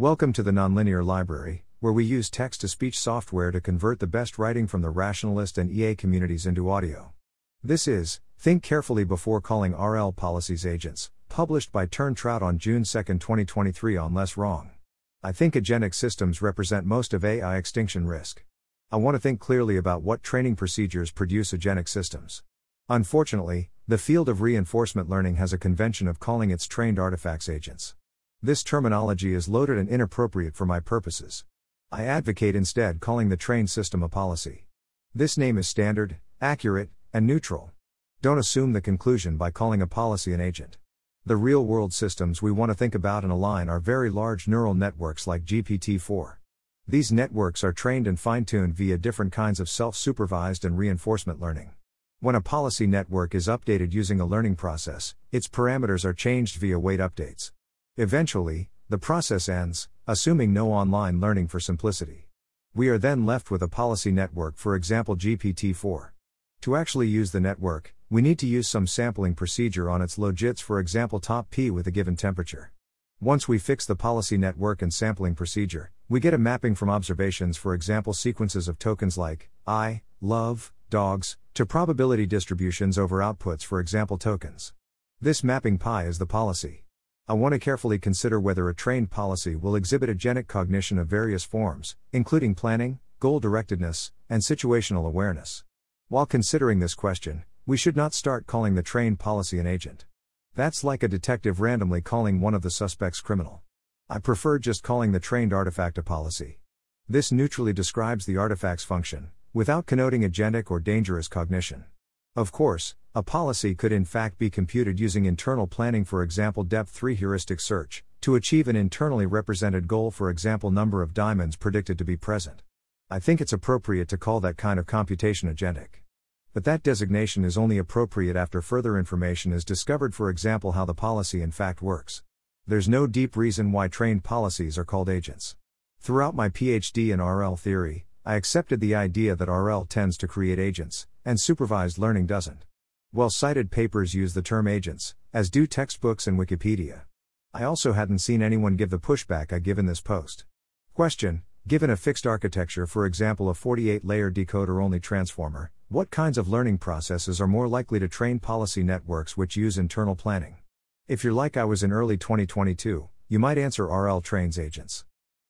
Welcome to the Nonlinear Library, where we use text to speech software to convert the best writing from the rationalist and EA communities into audio. This is Think Carefully Before Calling RL Policies Agents, published by TurnTrout on June 2, 2023 on LessWrong. I think agentic systems represent most of AI extinction risk. I want to think clearly about what training procedures produce agentic systems. Unfortunately, the field of reinforcement learning has a convention of calling its trained artifacts agents. This terminology is loaded and inappropriate for my purposes. I advocate instead calling the trained system a policy. This name is standard, accurate, and neutral. Don't assume the conclusion by calling a policy an agent. The real world systems we want to think about and align are very large neural networks like GPT 4. These networks are trained and fine tuned via different kinds of self supervised and reinforcement learning. When a policy network is updated using a learning process, its parameters are changed via weight updates. Eventually, the process ends, assuming no online learning for simplicity. We are then left with a policy network, for example GPT 4. To actually use the network, we need to use some sampling procedure on its logits, for example top P with a given temperature. Once we fix the policy network and sampling procedure, we get a mapping from observations, for example sequences of tokens like I, love, dogs, to probability distributions over outputs, for example tokens. This mapping pi is the policy. I want to carefully consider whether a trained policy will exhibit agentic cognition of various forms, including planning, goal directedness, and situational awareness. While considering this question, we should not start calling the trained policy an agent. That's like a detective randomly calling one of the suspects criminal. I prefer just calling the trained artifact a policy. This neutrally describes the artifact's function, without connoting agentic or dangerous cognition. Of course, a policy could in fact be computed using internal planning, for example, depth 3 heuristic search, to achieve an internally represented goal, for example, number of diamonds predicted to be present. I think it's appropriate to call that kind of computation agentic. But that designation is only appropriate after further information is discovered, for example, how the policy in fact works. There's no deep reason why trained policies are called agents. Throughout my PhD in RL theory, I accepted the idea that RL tends to create agents, and supervised learning doesn't. Well cited papers use the term agents, as do textbooks and Wikipedia. I also hadn't seen anyone give the pushback I give in this post. Question Given a fixed architecture, for example a 48 layer decoder only transformer, what kinds of learning processes are more likely to train policy networks which use internal planning? If you're like I was in early 2022, you might answer RL trains agents.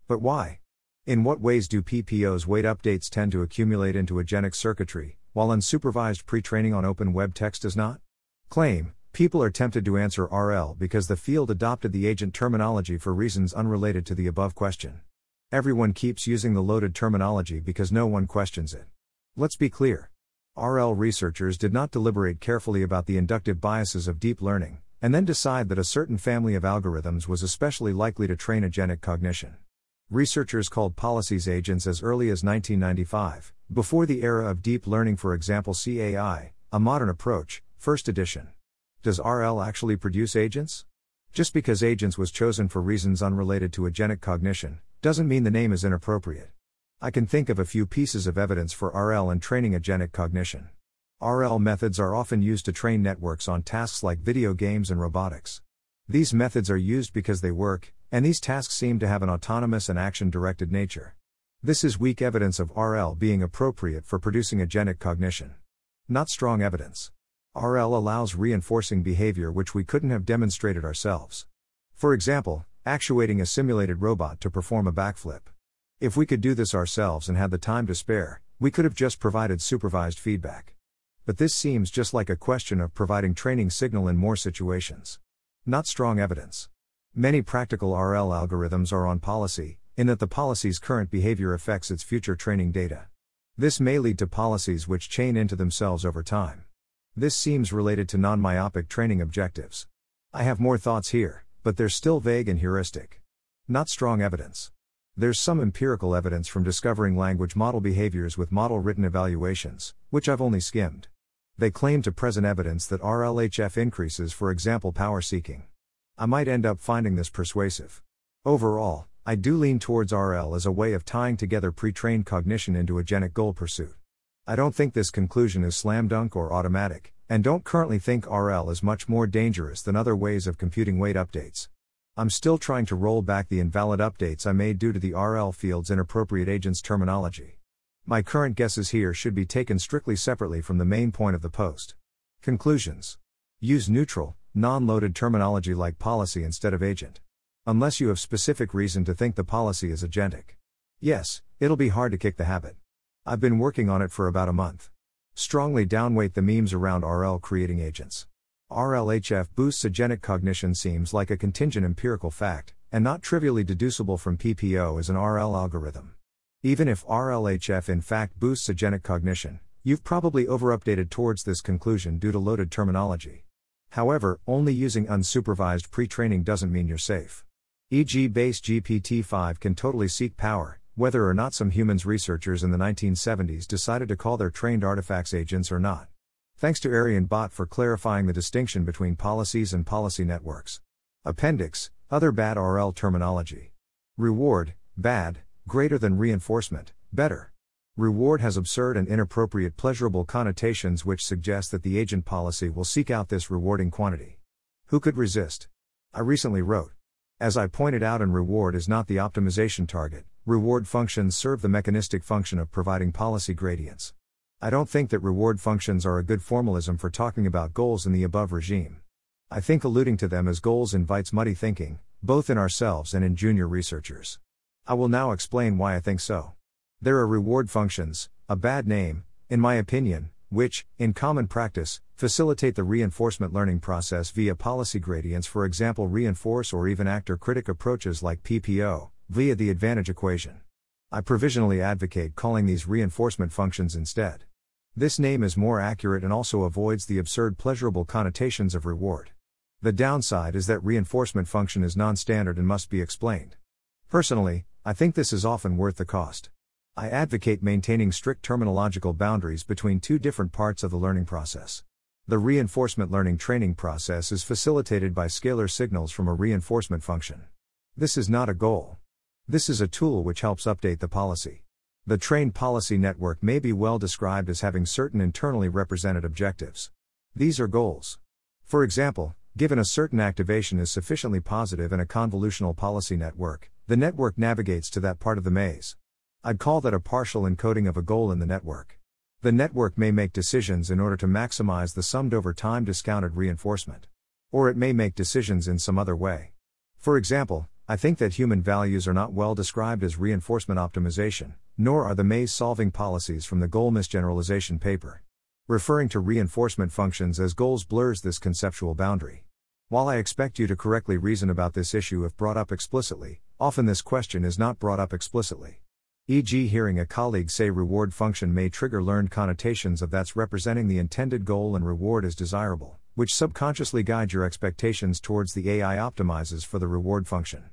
But why? In what ways do PPO's weight updates tend to accumulate into agentic circuitry, while unsupervised pre training on open web text does not? Claim People are tempted to answer RL because the field adopted the agent terminology for reasons unrelated to the above question. Everyone keeps using the loaded terminology because no one questions it. Let's be clear. RL researchers did not deliberate carefully about the inductive biases of deep learning, and then decide that a certain family of algorithms was especially likely to train agentic cognition. Researchers called policies agents as early as 1995, before the era of deep learning, for example, CAI, a modern approach, first edition. Does RL actually produce agents? Just because agents was chosen for reasons unrelated to agentic cognition, doesn't mean the name is inappropriate. I can think of a few pieces of evidence for RL and training agentic cognition. RL methods are often used to train networks on tasks like video games and robotics. These methods are used because they work, and these tasks seem to have an autonomous and action directed nature. This is weak evidence of RL being appropriate for producing agentic cognition. Not strong evidence. RL allows reinforcing behavior which we couldn't have demonstrated ourselves. For example, actuating a simulated robot to perform a backflip. If we could do this ourselves and had the time to spare, we could have just provided supervised feedback. But this seems just like a question of providing training signal in more situations. Not strong evidence. Many practical RL algorithms are on policy, in that the policy's current behavior affects its future training data. This may lead to policies which chain into themselves over time. This seems related to non myopic training objectives. I have more thoughts here, but they're still vague and heuristic. Not strong evidence. There's some empirical evidence from discovering language model behaviors with model written evaluations, which I've only skimmed. They claim to present evidence that RLHF increases, for example, power seeking. I might end up finding this persuasive. Overall, I do lean towards RL as a way of tying together pre trained cognition into agentic goal pursuit. I don't think this conclusion is slam dunk or automatic, and don't currently think RL is much more dangerous than other ways of computing weight updates. I'm still trying to roll back the invalid updates I made due to the RL field's inappropriate agents terminology. My current guesses here should be taken strictly separately from the main point of the post. Conclusions Use neutral, non loaded terminology like policy instead of agent. Unless you have specific reason to think the policy is agentic. Yes, it'll be hard to kick the habit. I've been working on it for about a month. Strongly downweight the memes around RL creating agents. RLHF boosts agentic cognition seems like a contingent empirical fact, and not trivially deducible from PPO as an RL algorithm. Even if RLHF in fact boosts agentic cognition, you've probably overupdated towards this conclusion due to loaded terminology. However, only using unsupervised pre training doesn't mean you're safe. E.g., base GPT 5 can totally seek power, whether or not some humans researchers in the 1970s decided to call their trained artifacts agents or not. Thanks to Aryan Bhatt for clarifying the distinction between policies and policy networks. Appendix Other bad RL terminology. Reward, bad, greater than reinforcement, better. Reward has absurd and inappropriate pleasurable connotations which suggest that the agent policy will seek out this rewarding quantity. Who could resist? I recently wrote. As I pointed out, and reward is not the optimization target, reward functions serve the mechanistic function of providing policy gradients. I don't think that reward functions are a good formalism for talking about goals in the above regime. I think alluding to them as goals invites muddy thinking, both in ourselves and in junior researchers. I will now explain why I think so. There are reward functions, a bad name, in my opinion, which, in common practice, facilitate the reinforcement learning process via policy gradients, for example, reinforce or even actor critic approaches like PPO, via the advantage equation. I provisionally advocate calling these reinforcement functions instead. This name is more accurate and also avoids the absurd pleasurable connotations of reward. The downside is that reinforcement function is non standard and must be explained. Personally, I think this is often worth the cost. I advocate maintaining strict terminological boundaries between two different parts of the learning process. The reinforcement learning training process is facilitated by scalar signals from a reinforcement function. This is not a goal. This is a tool which helps update the policy. The trained policy network may be well described as having certain internally represented objectives. These are goals. For example, given a certain activation is sufficiently positive in a convolutional policy network, the network navigates to that part of the maze. I'd call that a partial encoding of a goal in the network. The network may make decisions in order to maximize the summed over time discounted reinforcement. Or it may make decisions in some other way. For example, I think that human values are not well described as reinforcement optimization, nor are the maze solving policies from the goal misgeneralization paper. Referring to reinforcement functions as goals blurs this conceptual boundary. While I expect you to correctly reason about this issue if brought up explicitly, often this question is not brought up explicitly. E.g., hearing a colleague say reward function may trigger learned connotations of that's representing the intended goal and reward as desirable, which subconsciously guide your expectations towards the AI optimizes for the reward function.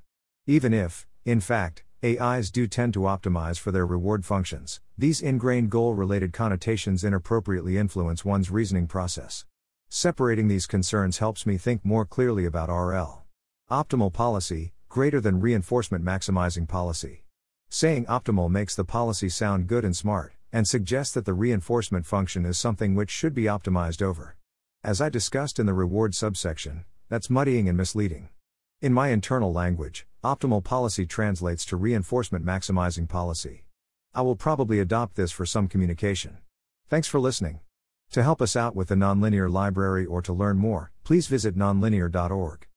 Even if, in fact, AIs do tend to optimize for their reward functions, these ingrained goal related connotations inappropriately influence one's reasoning process. Separating these concerns helps me think more clearly about RL. Optimal policy, greater than reinforcement maximizing policy. Saying optimal makes the policy sound good and smart, and suggests that the reinforcement function is something which should be optimized over. As I discussed in the reward subsection, that's muddying and misleading. In my internal language, optimal policy translates to reinforcement maximizing policy. I will probably adopt this for some communication. Thanks for listening. To help us out with the Nonlinear Library or to learn more, please visit nonlinear.org.